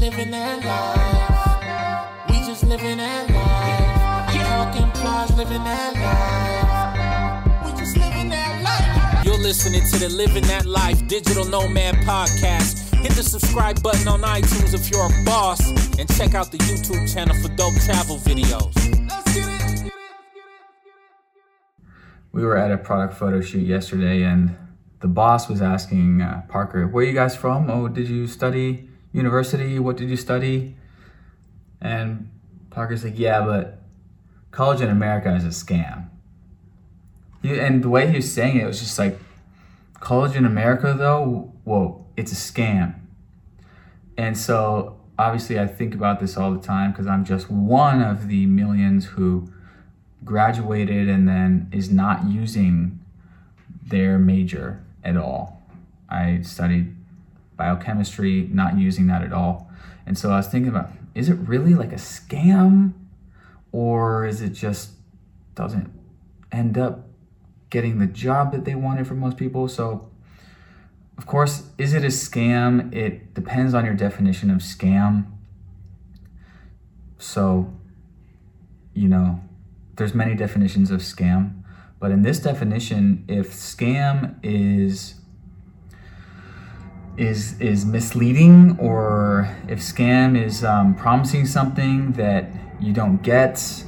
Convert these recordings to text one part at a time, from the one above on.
living that life. We just living that life. Talking plies, living that life. We just living that life. You're listening to the Living That Life Digital Nomad Podcast. Hit the subscribe button on iTunes if you're a boss, and check out the YouTube channel for dope travel videos. Let's get it. We were at a product photo shoot yesterday, and the boss was asking uh, Parker, "Where are you guys from? Oh, did you study university? What did you study?" And Parker's like, "Yeah, but college in America is a scam." And the way he was saying it was just like, "College in America, though, whoa, it's a scam." And so, obviously, I think about this all the time because I'm just one of the millions who graduated and then is not using their major at all. I studied biochemistry, not using that at all. And so I was thinking about is it really like a scam or is it just doesn't end up getting the job that they wanted for most people? So, of course, is it a scam? It depends on your definition of scam. So, you know, there's many definitions of scam. But in this definition, if scam is is is misleading or if scam is um, promising something that you don't get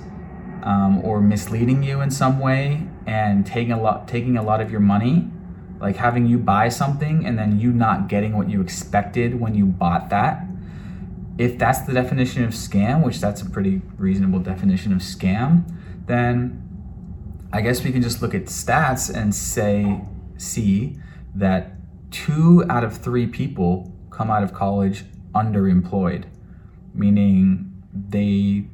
um, or misleading you in some way and taking a lot taking a lot of your money like having you buy something and then you not getting what you expected when you bought that. If that's the definition of scam which that's a pretty reasonable definition of scam then I guess we can just look at stats and say, see that two out of three people come out of college underemployed, meaning they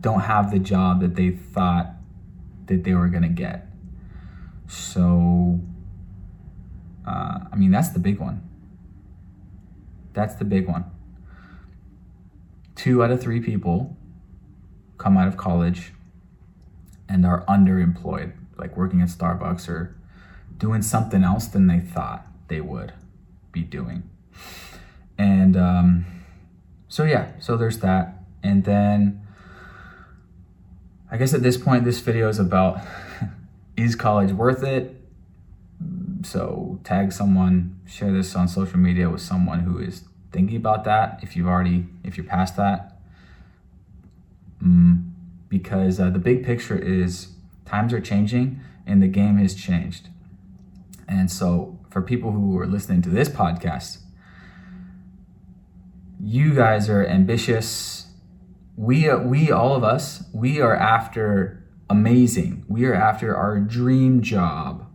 don't have the job that they thought that they were going to get. So, uh, I mean, that's the big one. That's the big one. Two out of three people come out of college and are underemployed, like working at Starbucks or doing something else than they thought they would be doing. And um, so, yeah, so there's that. And then I guess at this point, this video is about is college worth it? So, tag someone, share this on social media with someone who is thinking about that if you've already, if you're past that. Mm because uh, the big picture is times are changing and the game has changed. And so, for people who are listening to this podcast, you guys are ambitious. We, we, all of us, we are after amazing. We are after our dream job,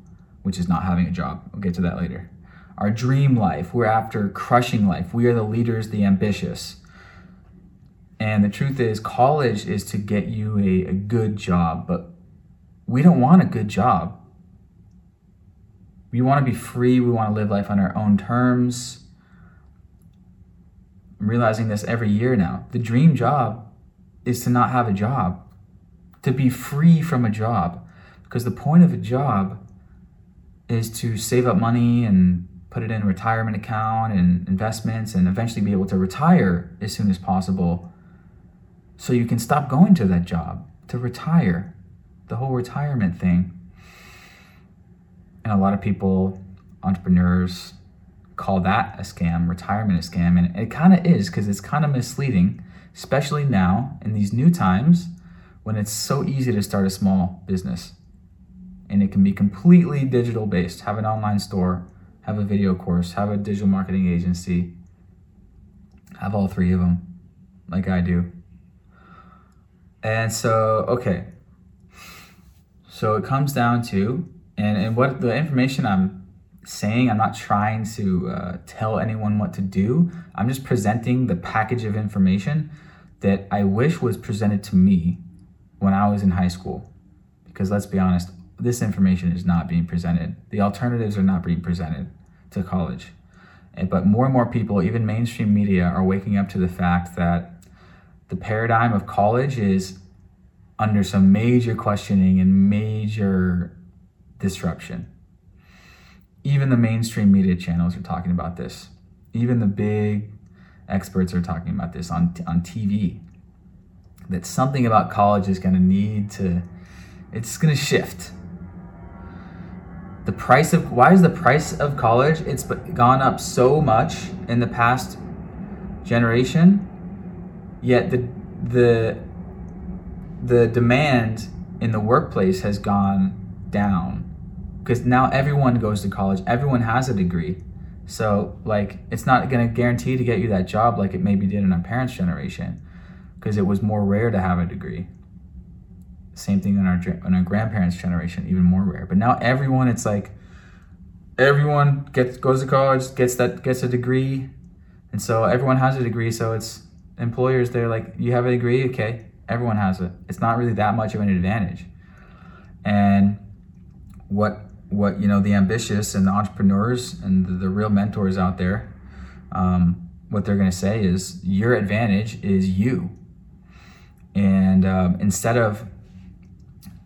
which is not having a job. We'll get to that later. Our dream life. We're after crushing life. We are the leaders, the ambitious. And the truth is, college is to get you a, a good job, but we don't want a good job. We want to be free. We want to live life on our own terms. I'm realizing this every year now. The dream job is to not have a job, to be free from a job. Because the point of a job is to save up money and put it in a retirement account and investments and eventually be able to retire as soon as possible so you can stop going to that job, to retire, the whole retirement thing. And a lot of people, entrepreneurs, call that a scam, retirement a scam. And it kind of is because it's kind of misleading, especially now in these new times when it's so easy to start a small business. And it can be completely digital based. Have an online store, have a video course, have a digital marketing agency, have all three of them, like I do. And so, okay. So it comes down to, and, and what the information I'm saying, I'm not trying to uh, tell anyone what to do. I'm just presenting the package of information that I wish was presented to me when I was in high school. Because let's be honest, this information is not being presented. The alternatives are not being presented to college. But more and more people, even mainstream media, are waking up to the fact that the paradigm of college is under some major questioning and major disruption. Even the mainstream media channels are talking about this. Even the big experts are talking about this on on TV. That something about college is going to need to, it's going to shift. The price of why is the price of college? It's gone up so much in the past generation, yet the the the demand in the workplace has gone down because now everyone goes to college, everyone has a degree. So like it's not going to guarantee to get you that job like it maybe did in our parents' generation because it was more rare to have a degree. Same thing in our in our grandparents' generation, even more rare. But now everyone, it's like everyone gets goes to college, gets that gets a degree, and so everyone has a degree. So it's employers they're like, you have a degree, okay, everyone has it. It's not really that much of an advantage. And what what you know the ambitious and the entrepreneurs and the, the real mentors out there, um, what they're going to say is your advantage is you. And um, instead of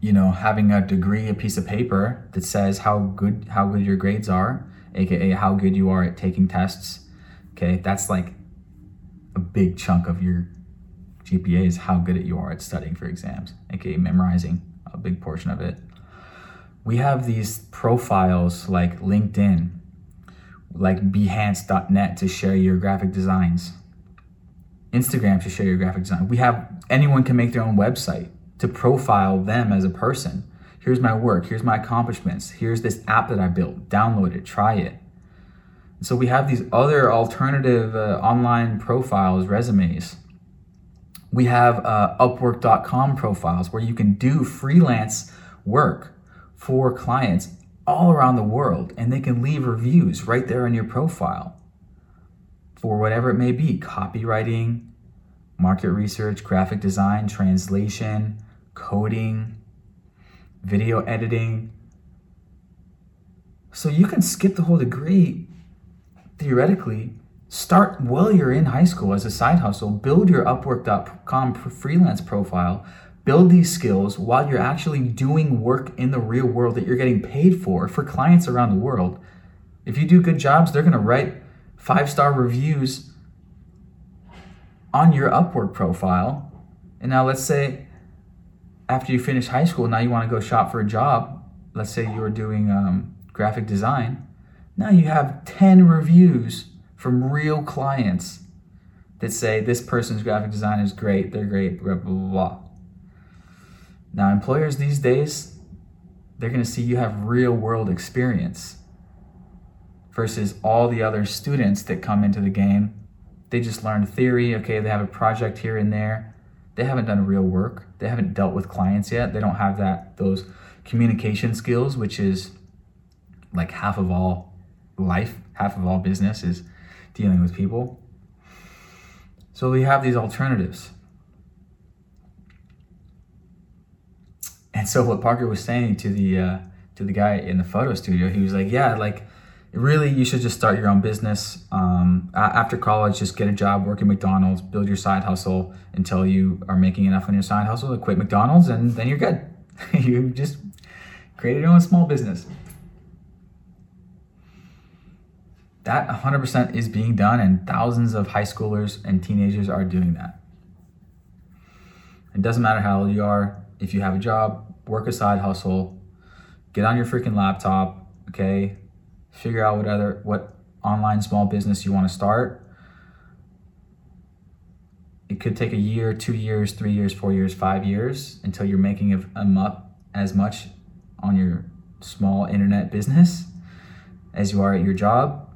you know having a degree, a piece of paper that says how good how good your grades are, aka how good you are at taking tests, okay, that's like a big chunk of your GPA is how good you are at studying for exams, aka memorizing a big portion of it we have these profiles like LinkedIn, like Behance.net to share your graphic designs, Instagram to share your graphic design. We have anyone can make their own website to profile them as a person. Here's my work, here's my accomplishments, here's this app that I built, download it, try it. So we have these other alternative uh, online profiles, resumes. We have uh, Upwork.com profiles where you can do freelance work for clients all around the world and they can leave reviews right there on your profile for whatever it may be copywriting, market research, graphic design, translation, coding, video editing. So you can skip the whole degree theoretically. Start while you're in high school as a side hustle, build your Upwork.com freelance profile, build these skills while you're actually doing work in the real world that you're getting paid for for clients around the world. If you do good jobs, they're going to write five star reviews on your Upwork profile. And now, let's say after you finish high school, now you want to go shop for a job. Let's say you were doing um, graphic design. Now you have 10 reviews from real clients that say this person's graphic design is great, they're great, blah, blah, blah, blah. Now, employers these days, they're going to see you have real world experience versus all the other students that come into the game. They just learned theory. Okay, they have a project here and there. They haven't done real work. They haven't dealt with clients yet. They don't have that those communication skills, which is like half of all life, half of all business is dealing with people. So we have these alternatives. And so what Parker was saying to the uh, to the guy in the photo studio, he was like, "Yeah, like really, you should just start your own business. Um, after college, just get a job, work at McDonald's, build your side hustle until you are making enough on your side hustle to quit McDonald's, and then you're good. you just create your own small business." That 100% is being done, and thousands of high schoolers and teenagers are doing that. It doesn't matter how old you are, if you have a job, work a side hustle, get on your freaking laptop, okay? Figure out what other what online small business you want to start. It could take a year, two years, three years, four years, five years until you're making a, a as much on your small internet business as you are at your job.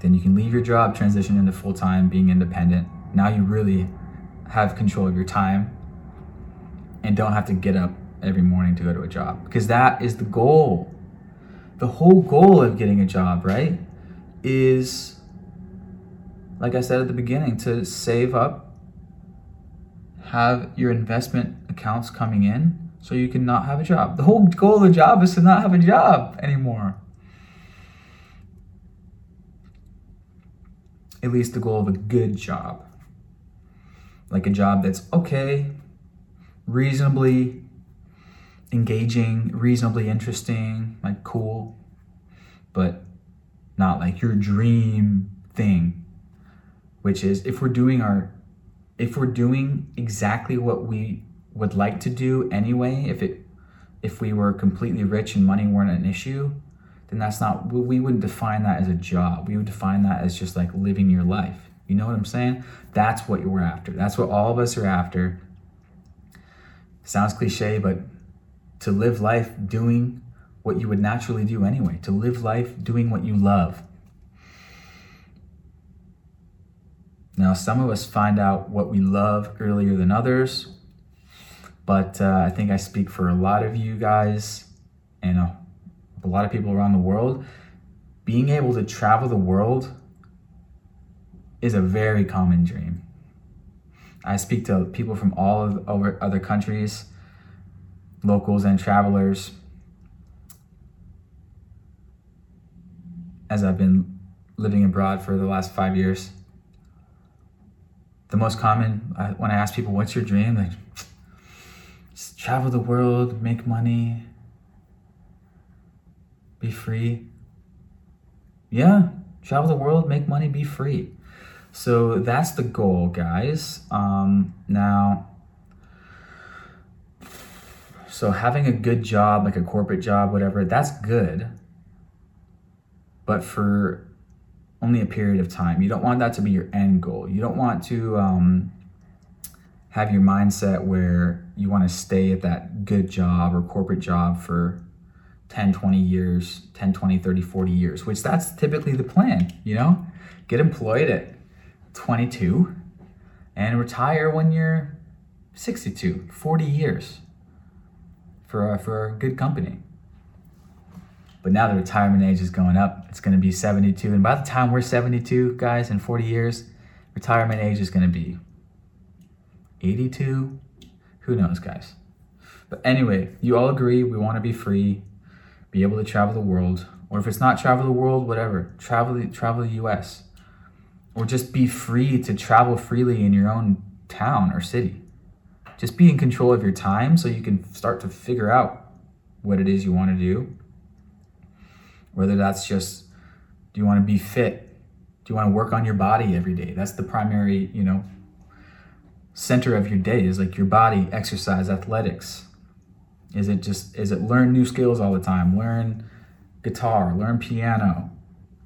Then you can leave your job, transition into full time, being independent. Now you really have control of your time and don't have to get up every morning to go to a job because that is the goal. The whole goal of getting a job, right, is like I said at the beginning to save up, have your investment accounts coming in so you can not have a job. The whole goal of a job is to not have a job anymore. At least the goal of a good job. Like a job that's okay, reasonably engaging, reasonably interesting, like cool, but not like your dream thing. which is if we're doing our if we're doing exactly what we would like to do anyway, if it if we were completely rich and money weren't an issue, then that's not we wouldn't define that as a job. We would define that as just like living your life. You know what I'm saying? That's what you're after. That's what all of us are after. Sounds cliche, but to live life doing what you would naturally do anyway, to live life doing what you love. Now, some of us find out what we love earlier than others, but uh, I think I speak for a lot of you guys and a, a lot of people around the world. Being able to travel the world is a very common dream. I speak to people from all over other countries, locals and travelers. As I've been living abroad for the last five years, the most common I, when I ask people, "What's your dream?" Like, just travel the world, make money, be free. Yeah, travel the world, make money, be free. So that's the goal, guys. Um, now, so having a good job, like a corporate job, whatever, that's good. But for only a period of time. You don't want that to be your end goal. You don't want to um, have your mindset where you want to stay at that good job or corporate job for 10, 20 years, 10, 20, 30, 40 years, which that's typically the plan, you know? Get employed at 22 and retire when you're 62, 40 years for a, for a good company. But now the retirement age is going up. It's going to be 72. And by the time we're 72, guys, in 40 years, retirement age is going to be 82. Who knows, guys? But anyway, you all agree we want to be free, be able to travel the world, or if it's not travel the world, whatever, travel the, travel the US or just be free to travel freely in your own town or city. Just be in control of your time so you can start to figure out what it is you want to do. Whether that's just, do you want to be fit? Do you want to work on your body every day? That's the primary, you know, center of your day is like your body, exercise, athletics. Is it just, is it learn new skills all the time? Learn guitar, learn piano,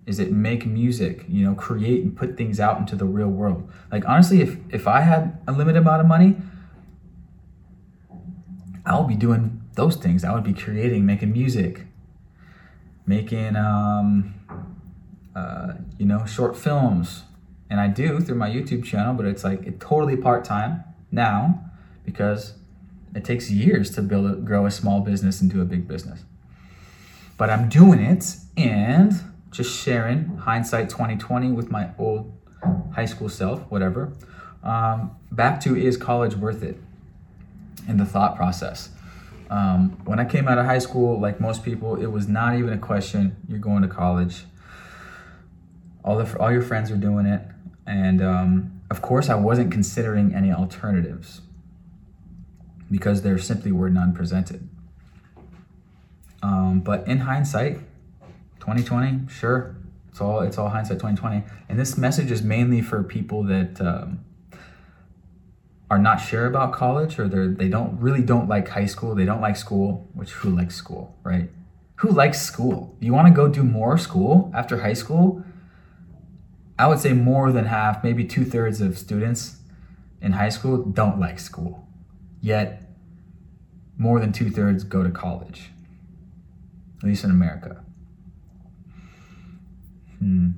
is it make music you know create and put things out into the real world? Like honestly if if i had a limited amount of money i would be doing those things. I would be creating making music making um uh, you know short films. And i do through my youtube channel but it's like it totally part-time now because it takes years to build a, grow a small business into a big business. But i'm doing it and just sharing hindsight 2020 with my old high school self, whatever. Um, back to is college worth it? In the thought process. Um, when I came out of high school, like most people, it was not even a question. You're going to college. All the all your friends are doing it, and um, of course, I wasn't considering any alternatives because there simply were none presented. Um, but in hindsight, 2020, sure. It's all it's all hindsight 2020. And this message is mainly for people that um, are not sure about college or they're they don't really don't like high school. They don't like school. Which who likes school, right? Who likes school? You want to go do more school after high school? I would say more than half, maybe two thirds of students in high school don't like school. Yet, more than two thirds go to college, at least in America. Hmm.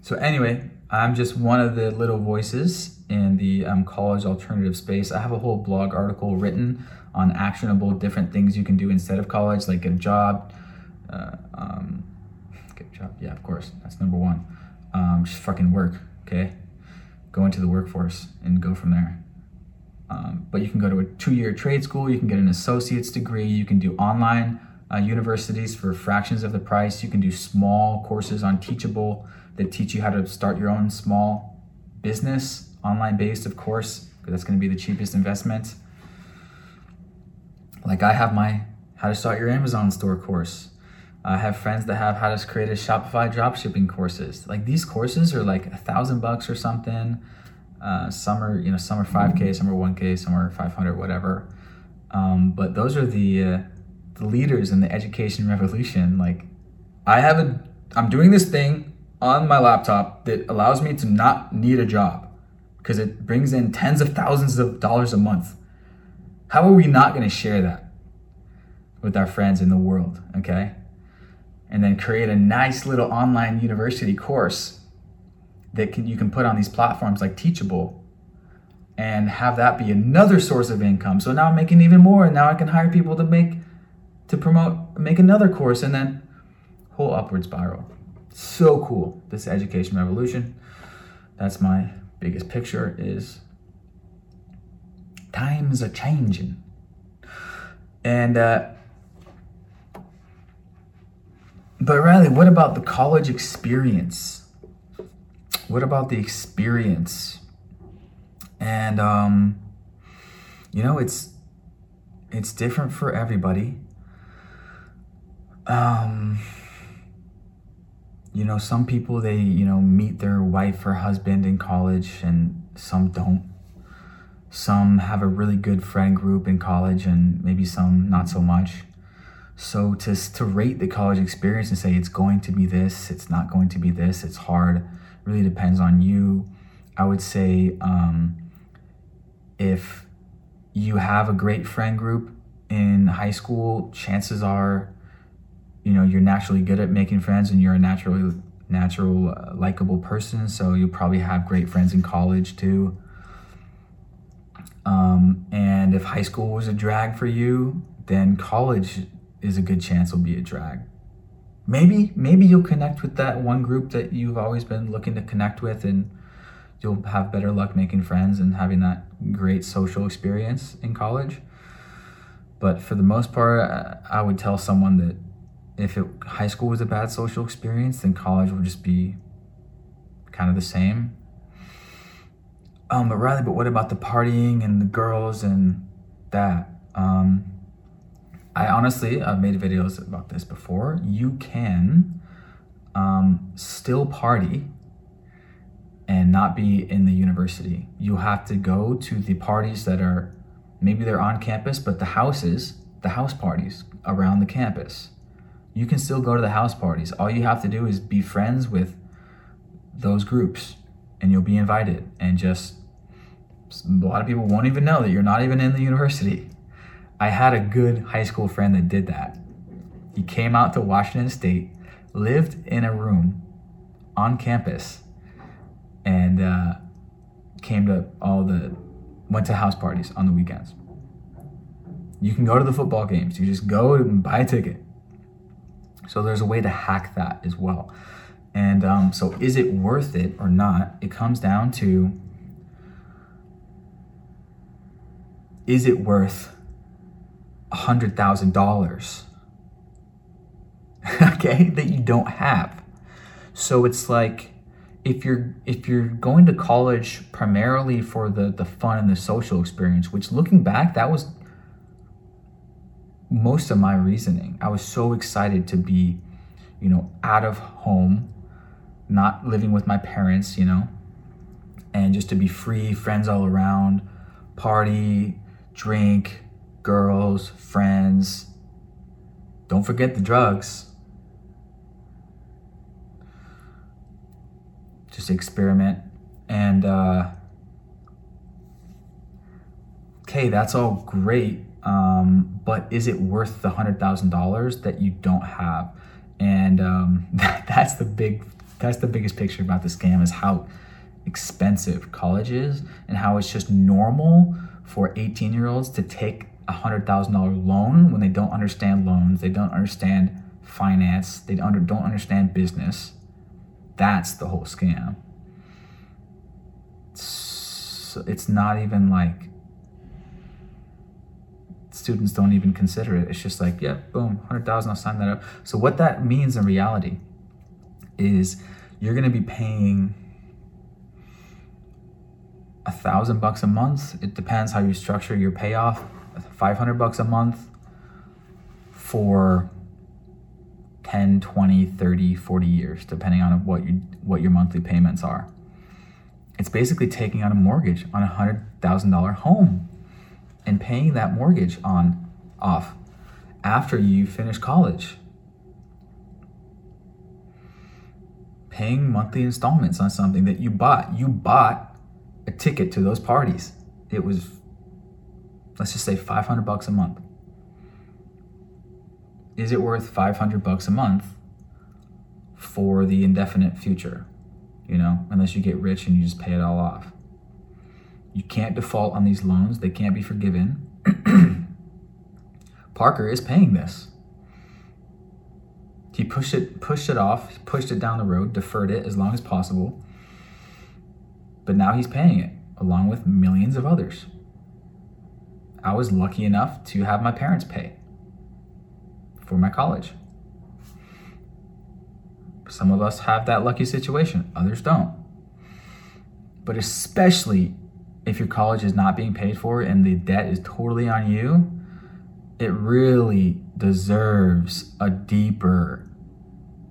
So anyway, I'm just one of the little voices in the um, college alternative space. I have a whole blog article written on actionable different things you can do instead of college, like get a job. Uh, um, get a job, yeah, of course, that's number one. Um, just fucking work, okay? Go into the workforce and go from there. Um, but you can go to a two-year trade school. You can get an associate's degree. You can do online uh, universities for fractions of the price. You can do small courses on Teachable that teach you how to start your own small business, online based, of course, because that's going to be the cheapest investment. Like I have my How to Start Your Amazon Store course. I have friends that have how to create a Shopify dropshipping courses. Like these courses are like a thousand bucks or something. Uh, some are you know some are 5k, some are 1k, some are 500, whatever. Um, but those are the uh, the leaders in the education revolution. Like I have a I'm doing this thing on my laptop that allows me to not need a job because it brings in tens of thousands of dollars a month. How are we not going to share that with our friends in the world? Okay and then create a nice little online university course that can, you can put on these platforms like Teachable and have that be another source of income. So now I'm making even more and now I can hire people to make to promote make another course and then whole upward spiral. So cool. This education revolution. That's my biggest picture is times are changing. And uh, but Riley, what about the college experience? What about the experience? And um, you know, it's it's different for everybody. Um, you know, some people they you know meet their wife or husband in college, and some don't. Some have a really good friend group in college, and maybe some not so much. So to to rate the college experience and say it's going to be this, it's not going to be this, it's hard, really depends on you. I would say um, if you have a great friend group in high school, chances are, you know, you're naturally good at making friends and you're a naturally natural, uh, likable person. So you'll probably have great friends in college too. Um, and if high school was a drag for you, then college is a good chance will be a drag. Maybe, maybe you'll connect with that one group that you've always been looking to connect with and you'll have better luck making friends and having that great social experience in college. But for the most part, I would tell someone that if it, high school was a bad social experience, then college will just be kind of the same. Um, but rather, but what about the partying and the girls and that? Um, I honestly, I've made videos about this before. You can um, still party and not be in the university. You have to go to the parties that are maybe they're on campus, but the houses, the house parties around the campus. You can still go to the house parties. All you have to do is be friends with those groups and you'll be invited. And just a lot of people won't even know that you're not even in the university. I had a good high school friend that did that. He came out to Washington State, lived in a room on campus, and uh, came to all the went to house parties on the weekends. You can go to the football games. You just go and buy a ticket. So there's a way to hack that as well. And um, so, is it worth it or not? It comes down to is it worth $100,000 okay that you don't have so it's like if you're if you're going to college primarily for the the fun and the social experience which looking back that was most of my reasoning i was so excited to be you know out of home not living with my parents you know and just to be free friends all around party drink girls, friends. Don't forget the drugs. Just experiment. And, uh, okay, that's all great. Um, but is it worth the $100,000 that you don't have? And um, that, that's the big, that's the biggest picture about the scam is how expensive college is and how it's just normal for 18 year olds to take a hundred thousand dollar loan when they don't understand loans, they don't understand finance, they don't understand business. That's the whole scam. It's, it's not even like students don't even consider it. It's just like, yeah, boom, hundred thousand, I'll sign that up. So what that means in reality is you're gonna be paying a thousand bucks a month. It depends how you structure your payoff 500 bucks a month for 10, 20, 30, 40 years, depending on what you what your monthly payments are. It's basically taking out a mortgage on a hundred thousand dollar home and paying that mortgage on off after you finish college. Paying monthly installments on something that you bought. You bought a ticket to those parties. It was let's just say 500 bucks a month. Is it worth 500 bucks a month for the indefinite future? You know, unless you get rich and you just pay it all off. You can't default on these loans, they can't be forgiven. Parker is paying this. He pushed it pushed it off, pushed it down the road, deferred it as long as possible. But now he's paying it along with millions of others. I was lucky enough to have my parents pay for my college. Some of us have that lucky situation, others don't. But especially if your college is not being paid for and the debt is totally on you, it really deserves a deeper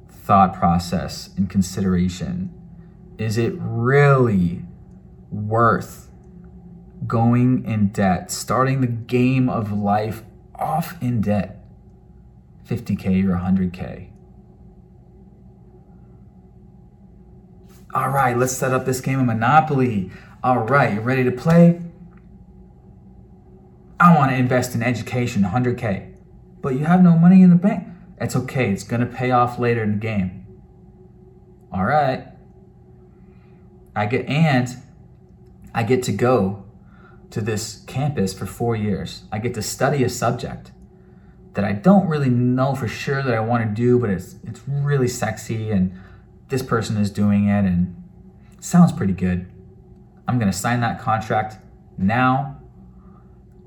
thought process and consideration. Is it really worth going in debt, starting the game of life off in debt, 50K or 100K? All right, let's set up this game of Monopoly. All right, you ready to play? I want to invest in education, 100K. But you have no money in the bank. It's okay, it's going to pay off later in the game. All right. I get, and I get to go to this campus for four years. I get to study a subject that I don't really know for sure that I want to do, but it's it's really sexy and this person is doing it and sounds pretty good. I'm gonna sign that contract now,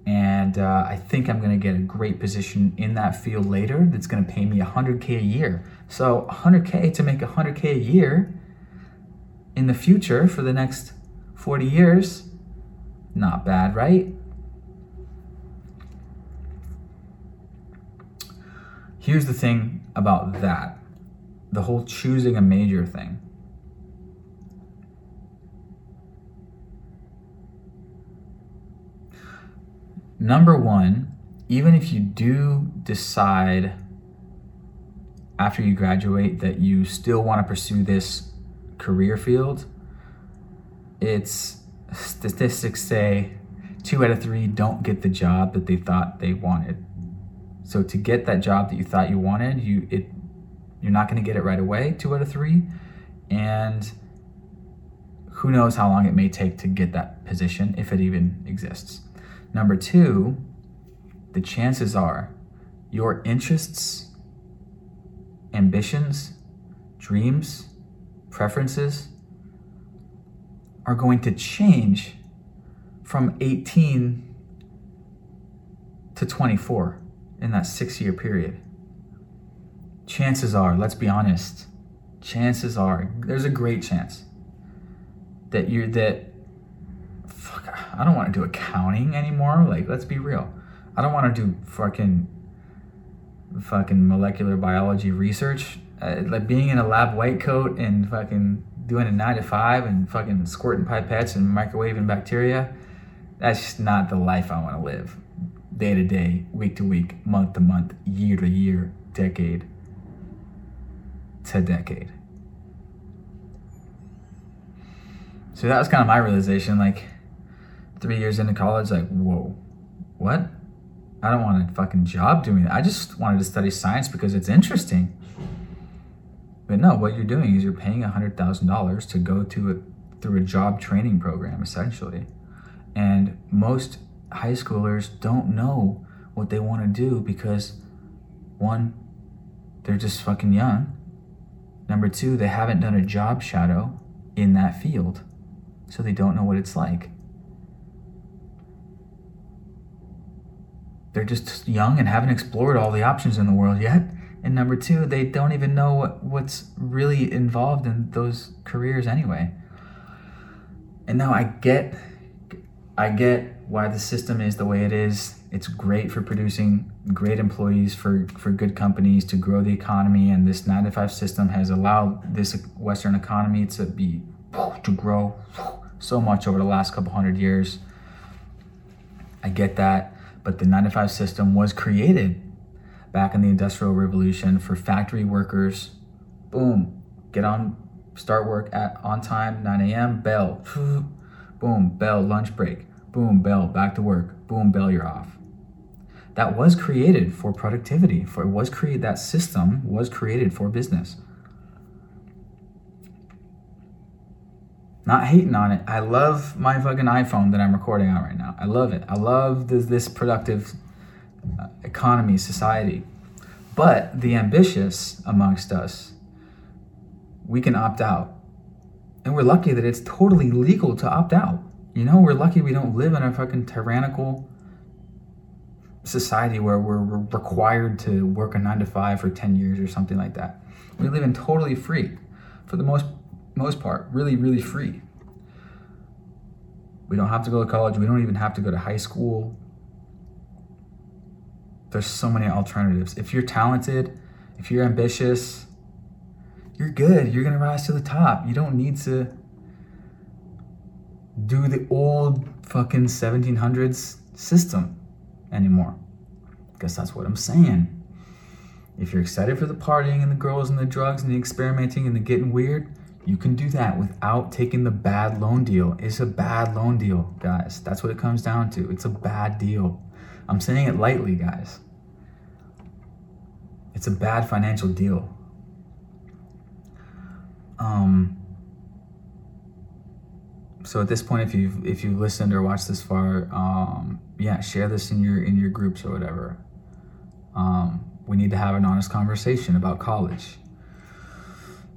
and uh, I think I'm gonna get a great position in that field later. That's gonna pay me 100k a year. So 100k to make 100k a year in the future for the next 40 years, not bad, right? Here's the thing about that the whole choosing a major thing. Number one, even if you do decide after you graduate that you still want to pursue this career field, it's statistics say two out of three don't get the job that they thought they wanted. So to get that job that you thought you wanted, you it you're not going to get it right away, two out of three, and who knows how long it may take to get that position if it even exists. Number two, the chances are your interests, ambitions, dreams, preferences are going to change from 18 to 24 in that six year period. Chances are, let's be honest, chances are, there's a great chance that you're that fuck, I don't want to do accounting anymore. Like, let's be real. I don't want to do fucking fucking molecular biology research. Uh, like being in a lab white coat and fucking doing a nine to five and fucking squirting pipettes and microwaving bacteria. That's just not the life I want to live. Day to day, week to week, month to month, year to year, decade to decade. So that was kind of my realization. Like three years into college, like, whoa, what? I don't want a fucking job doing that. I just wanted to study science because it's interesting. But no, what you're doing is you're paying $100,000 to go to a, through a job training program, essentially. And most high schoolers don't know what they want to do because, one, they're just fucking young. Number two, they haven't done a job shadow in that field, so they don't know what it's like. They're just young and haven't explored all the options in the world yet. And number two, they don't even know what, what's really involved in those careers anyway. And now I get I get why the system is the way it is. It's great for producing great employees for, for good companies to grow the economy, and this 9 to 5 system has allowed this Western economy to be to grow so much over the last couple hundred years. I get that, but the 9 to 5 system was created back in the Industrial Revolution for factory workers. Boom, get on, start work at on time, 9 a.m. Bell, boom, bell, lunch break, boom, bell, back to work, boom, bell, you're off. That was created for productivity. For it was created. That system was created for business. Not hating on it. I love my fucking iPhone that I'm recording on right now. I love it. I love this, this productive uh, economy, society. But the ambitious amongst us, we can opt out. And we're lucky that it's totally legal to opt out. You know, we're lucky we don't live in a fucking tyrannical society where we're required to work a nine to five for 10 years or something like that. We live in totally free for the most most part, really, really free. We don't have to go to college. We don't even have to go to high school. There's so many alternatives. If you're talented, if you're ambitious, you're good. You're going to rise to the top. You don't need to do the old fucking 1700s system anymore. Guess that's what I'm saying. If you're excited for the partying and the girls and the drugs and the experimenting and the getting weird, you can do that without taking the bad loan deal. It's a bad loan deal, guys. That's what it comes down to. It's a bad deal. I'm saying it lightly, guys. It's a bad financial deal. Um, so at this point, if you've if you listened or watched this far, um, yeah, share this in your in your groups or whatever. Um, we need to have an honest conversation about college.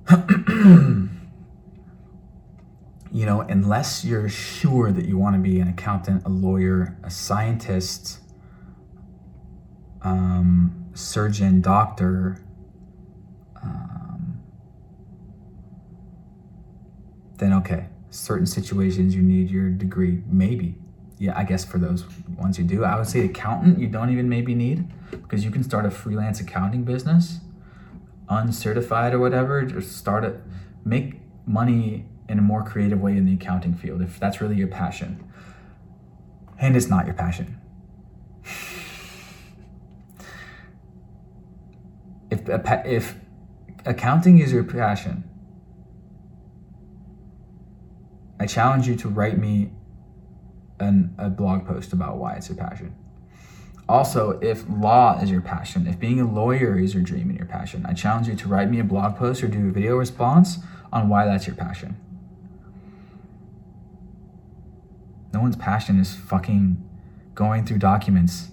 you know, unless you're sure that you want to be an accountant, a lawyer, a scientist, um, surgeon, doctor, um, then okay. Certain situations you need your degree, maybe. Yeah, I guess for those ones you do, I would say accountant you don't even maybe need because you can start a freelance accounting business, uncertified or whatever. Just start it, make money in a more creative way in the accounting field if that's really your passion. And it's not your passion. if, if accounting is your passion, I challenge you to write me an, a blog post about why it's your passion. Also, if law is your passion, if being a lawyer is your dream and your passion, I challenge you to write me a blog post or do a video response on why that's your passion. No one's passion is fucking going through documents.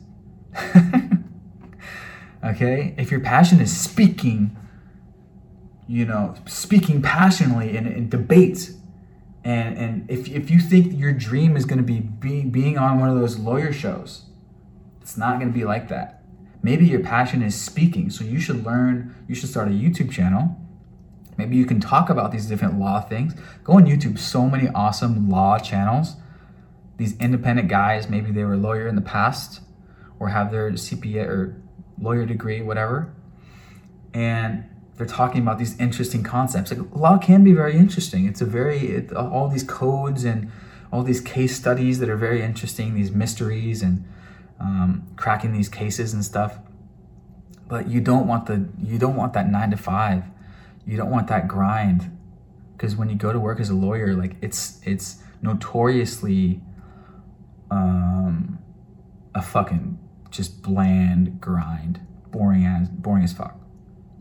okay? If your passion is speaking, you know, speaking passionately in, in debates, and, and if, if you think your dream is going to be being, being on one of those lawyer shows, it's not going to be like that. Maybe your passion is speaking, so you should learn, you should start a YouTube channel. Maybe you can talk about these different law things. Go on YouTube, so many awesome law channels these independent guys, maybe they were a lawyer in the past or have their CPA or lawyer degree, whatever, and they're talking about these interesting concepts. Like law can be very interesting. It's a very it, all these codes and all these case studies that are very interesting. These mysteries and um, cracking these cases and stuff. But you don't want the you don't want that nine to five. You don't want that grind because when you go to work as a lawyer, like it's it's notoriously um, a fucking just bland grind, boring as boring as fuck.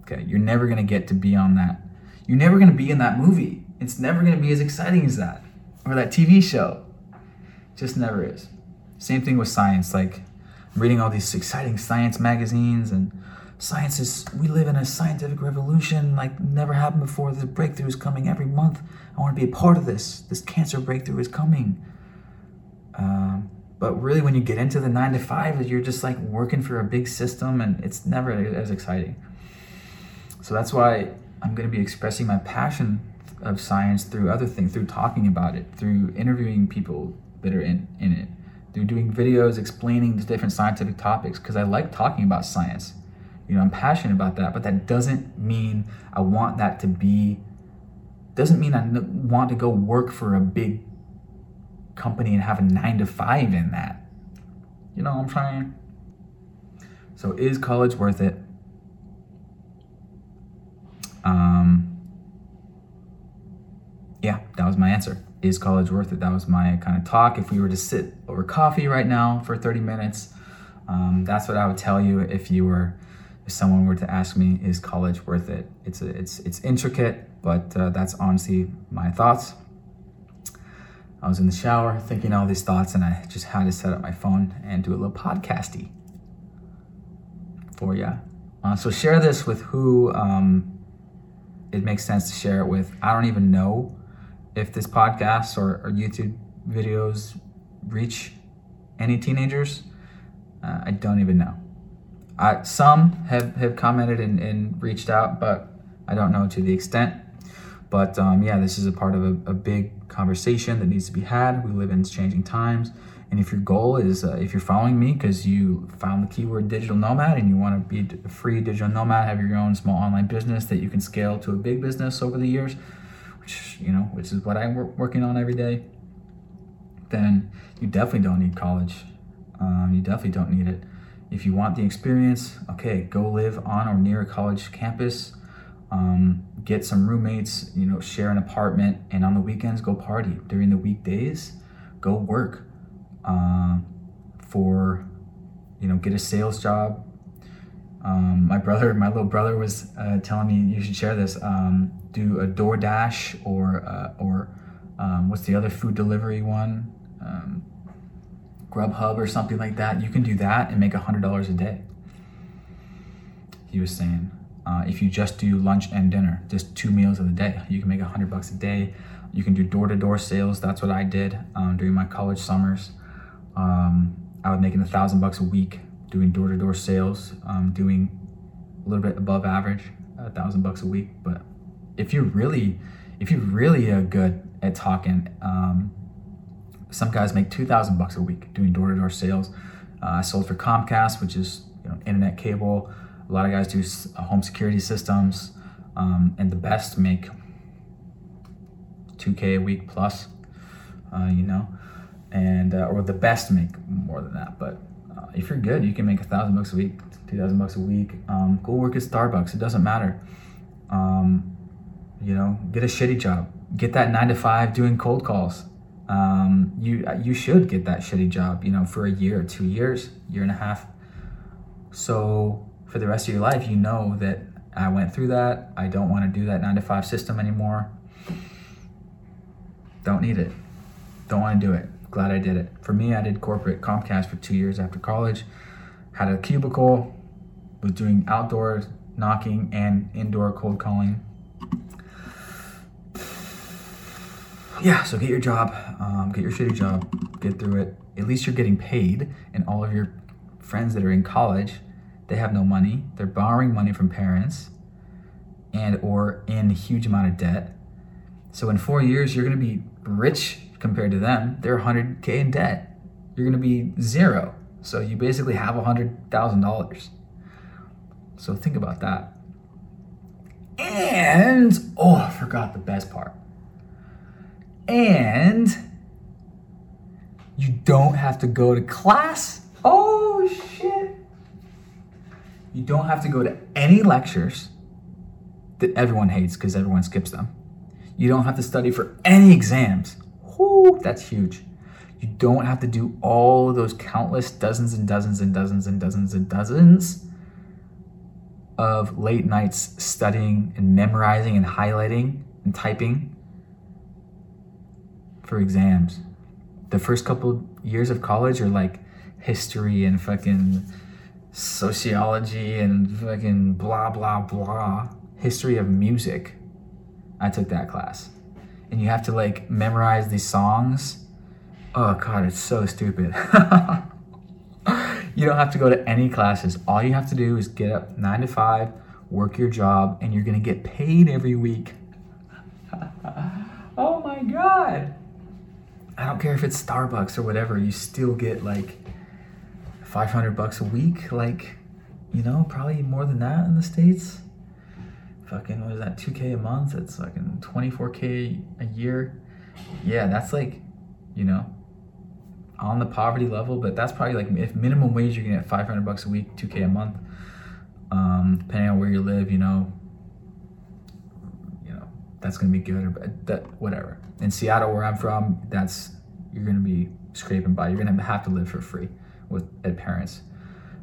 Okay, you're never gonna get to be on that. You're never gonna be in that movie. It's never gonna be as exciting as that or that TV show. Just never is. Same thing with science. Like reading all these exciting science magazines and science is we live in a scientific revolution like never happened before. There's breakthroughs coming every month. I want to be a part of this. This cancer breakthrough is coming. Um, but really, when you get into the nine to five, you're just like working for a big system, and it's never as exciting. So that's why I'm going to be expressing my passion of science through other things, through talking about it, through interviewing people, that are in, in it. They're doing videos explaining the different scientific topics because I like talking about science. You know, I'm passionate about that, but that doesn't mean I want that to be, doesn't mean I want to go work for a big company and have a nine to five in that. You know what I'm saying? So, is college worth it? Um, yeah, that was my answer. Is college worth it? That was my kind of talk. If we were to sit over coffee right now for 30 minutes, um, that's what I would tell you if you were, if someone were to ask me, is college worth it? It's a, it's it's intricate, but uh, that's honestly my thoughts. I was in the shower thinking all these thoughts, and I just had to set up my phone and do a little podcasty for you. Uh, so share this with who um, it makes sense to share it with. I don't even know if this podcast or, or YouTube videos reach any teenagers. Uh, I don't even know. I, some have, have commented and, and reached out, but I don't know to the extent. But um, yeah, this is a part of a, a, big conversation that needs to be had. We live in changing times. And if your goal is, uh, if you're following me because you found the keyword digital nomad and you want to be a free digital nomad, have your own small online business that you can scale to a big business over the years, which, you know, which is what I'm working on every day, then you definitely don't need college. Um, you definitely don't need it. If you want the experience, okay, go live on or near a college campus. Um, get some roommates, you know, share an apartment, and on the weekends, go party. During the weekdays, go work uh, for, you know, get a sales job. Um, my brother, my little brother, was uh, telling me you should share this. Um, do a DoorDash or uh, or um, what's the other food delivery one? Um, Grubhub or something like that. You can do that and make hundred dollars a day. He was saying, uh, if you just do lunch and dinner, just two meals of the day, you can make a hundred bucks a day. You can do door-to-door sales. That's what I did um, during my college summers. Um, I was making a thousand bucks a week doing door-to-door sales, um, doing a little bit above average, a thousand bucks a week. But if you're really, if you're really uh, good at talking, um, some guys make two thousand bucks a week doing door-to-door sales. Uh, I sold for Comcast, which is you know, internet cable. A lot of guys do uh, home security systems, um, and the best make 2k a week plus. Uh, you know, and uh, or the best make more than that. But uh, if you're good, you can make a thousand bucks a week, two thousand bucks a week. Um, go work at Starbucks. It doesn't matter. Um, you know, get a shitty job. Get that nine to five doing cold calls. Um, you you should get that shitty job. You know, for a year, two years, year and a half. So for the rest of your life, you know that I went through that. I don't want to do that nine to five system anymore. Don't need it. Don't want to do it glad I did it. For me, I did corporate Comcast for two years after college. Had a cubicle, was doing outdoor knocking and indoor cold calling. Yeah, so get your job, um, get your shitty job, get through it. At least you're getting paid, and all of your friends that are in college, they have no money. They're borrowing money from parents, and or in a huge amount of debt. So in four years, you're gonna be rich compared to them, they're 100K in debt. You're going to be zero. So you basically have $100,000. So think about that. And, oh, I forgot the best part. And you don't have to go to class. Oh, shit. You don't have to go to any lectures that everyone hates because everyone skips them. You don't have to study for any exams. Whoo, that's huge. You don't have to do all those countless dozens and dozens and dozens and dozens and dozens of late nights studying and memorizing and highlighting and typing for exams. The first couple years of college are like history and fucking sociology and fucking blah blah blah. History of music. I took that class and you have to like memorize these songs. Oh god, it's so stupid. you don't have to go to any classes. All you have to do is get up 9 to 5, work your job and you're going to get paid every week. oh my god. I don't care if it's Starbucks or whatever, you still get like 500 bucks a week. Like, you know, probably more than that in the States. Fucking, what is that, 2K a month? It's fucking 24K a year. Yeah, that's like, you know, on the poverty level, but that's probably like if minimum wage you're gonna get 500 bucks a week, 2K a month. Um, depending on where you live, you know, you know, that's gonna be good or that whatever. In Seattle, where I'm from, that's you're gonna be scraping by. You're gonna have to live for free with at parents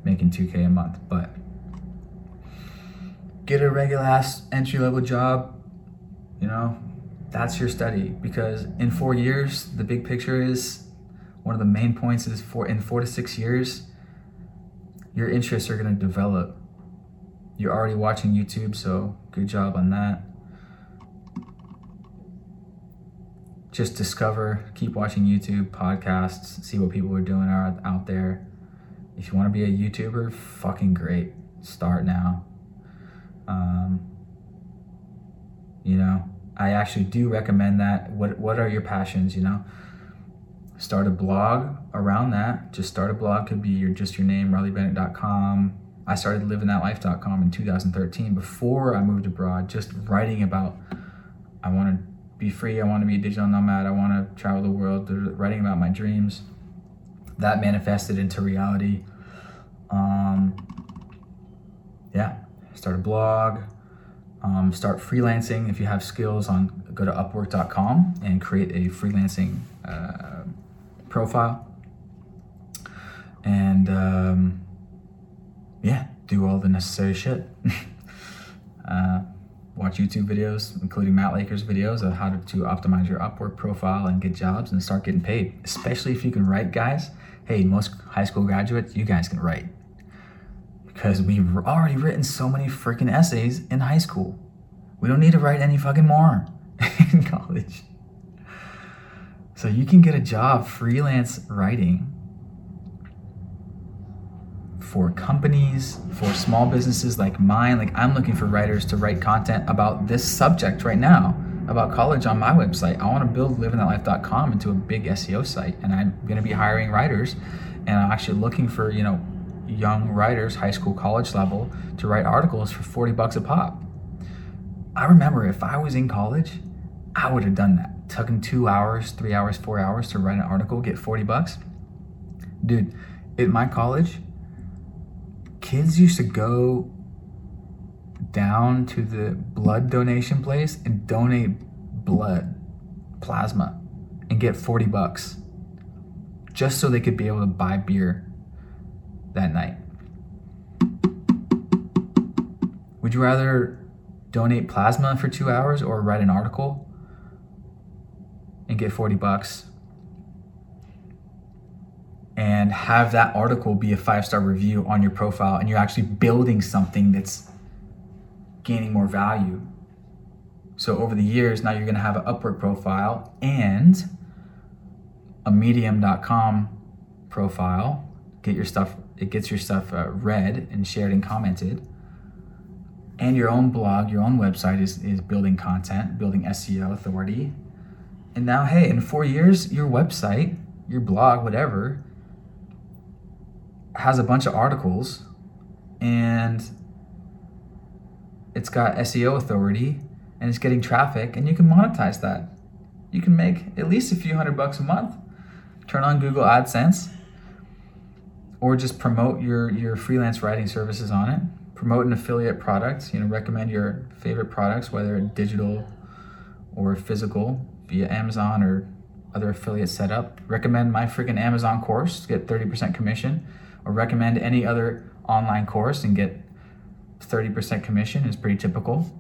making 2K a month, but get a regular ass entry level job, you know, that's your study because in four years, the big picture is one of the main points is for in four to six years, your interests are going to develop. You're already watching YouTube, so good job on that. Just discover, keep watching YouTube, podcasts, see what people are doing out, out there. If you want to be a YouTuber, fucking great. Start now. Um, you know, I actually do recommend that. What What are your passions? You know, start a blog around that. Just start a blog. Could be your just your name, RileyBennett.com. I started livingthatlife.com in 2013 before I moved abroad, just writing about I want to be free, I want to be a digital nomad, I want to travel the world, writing about my dreams. That manifested into reality. Um, yeah, start a blog, um, start freelancing. If you have skills on go to upwork.com and create a freelancing uh, profile. And um, yeah do all the necessary shit. Uh, watch youtube videos including matt laker's videos of how to, to optimize your upwork profile and get jobs and start getting paid. Especially if you can write guys. Hey most high school graduates you guys can write. Because we've already written so many freaking essays in high school. We don't need to write any fucking more in college. So you can get a job freelance writing for companies, for small businesses like mine. Like I'm looking for writers to write content about this subject right now, about college on my website. I want to build livingthatlife.com into a big SEO site and I'm going to be hiring writers and I'm actually looking for, you know, young writers, high school, college level to write articles for 40 bucks a pop. I remember if I was in college, I would have done that taking two hours, three hours, four hours to write an article, get 40 bucks. Dude, at my college, kids used to go down to the blood donation place and donate blood, plasma, and get 40 bucks just so they could be able to buy beer that night. Would you rather donate plasma for two hours or write an article and get 40 bucks and have that article be a five star review on your profile and you're actually building something that's gaining more value. So over the years, now you're going to have an Upwork profile and a medium.com profile. Get your stuff, it gets your stuff uh, read and shared and commented. And your own blog, your own website is, is building content, building SEO authority, and now, hey, in four years, your website, your blog, whatever, has a bunch of articles and it's got SEO authority and it's getting traffic and you can monetize that. You can make at least a few hundred bucks a month. Turn on Google AdSense or just promote your, your freelance writing services on it. Promote an affiliate product, you know, recommend your favorite products, whether digital or physical via Amazon or other affiliate setup. Recommend my freaking Amazon course, get 30% commission, or recommend any other online course and get 30% commission is pretty typical.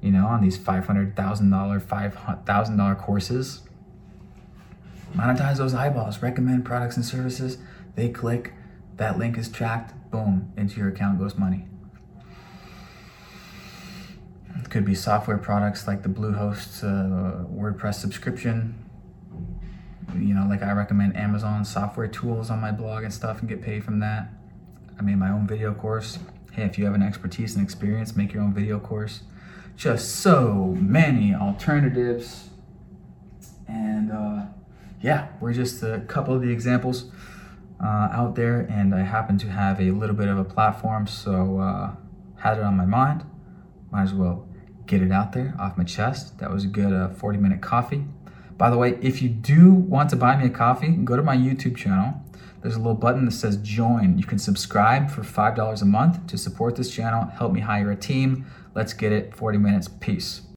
You know, on these $500,000, $5,000 courses. Monetize those eyeballs, recommend products and services. They click, that link is tracked, boom, into your account goes money. It could be software products like the Bluehost uh, WordPress subscription. You know, like I recommend Amazon software tools on my blog and stuff and get paid from that. I made my own video course. Hey, if you have an expertise and experience, make your own video course. Just so many alternatives. And uh, yeah, we're just a couple of the examples uh, out there, and I happen to have a little bit of a platform, so uh, had it on my mind. Might as well get it out there off my chest. That was a good uh, 40 minute coffee. By the way, if you do want to buy me a coffee, go to my YouTube channel. There's a little button that says join. You can subscribe for $5 a month to support this channel, help me hire a team. Let's get it 40 minutes. Peace.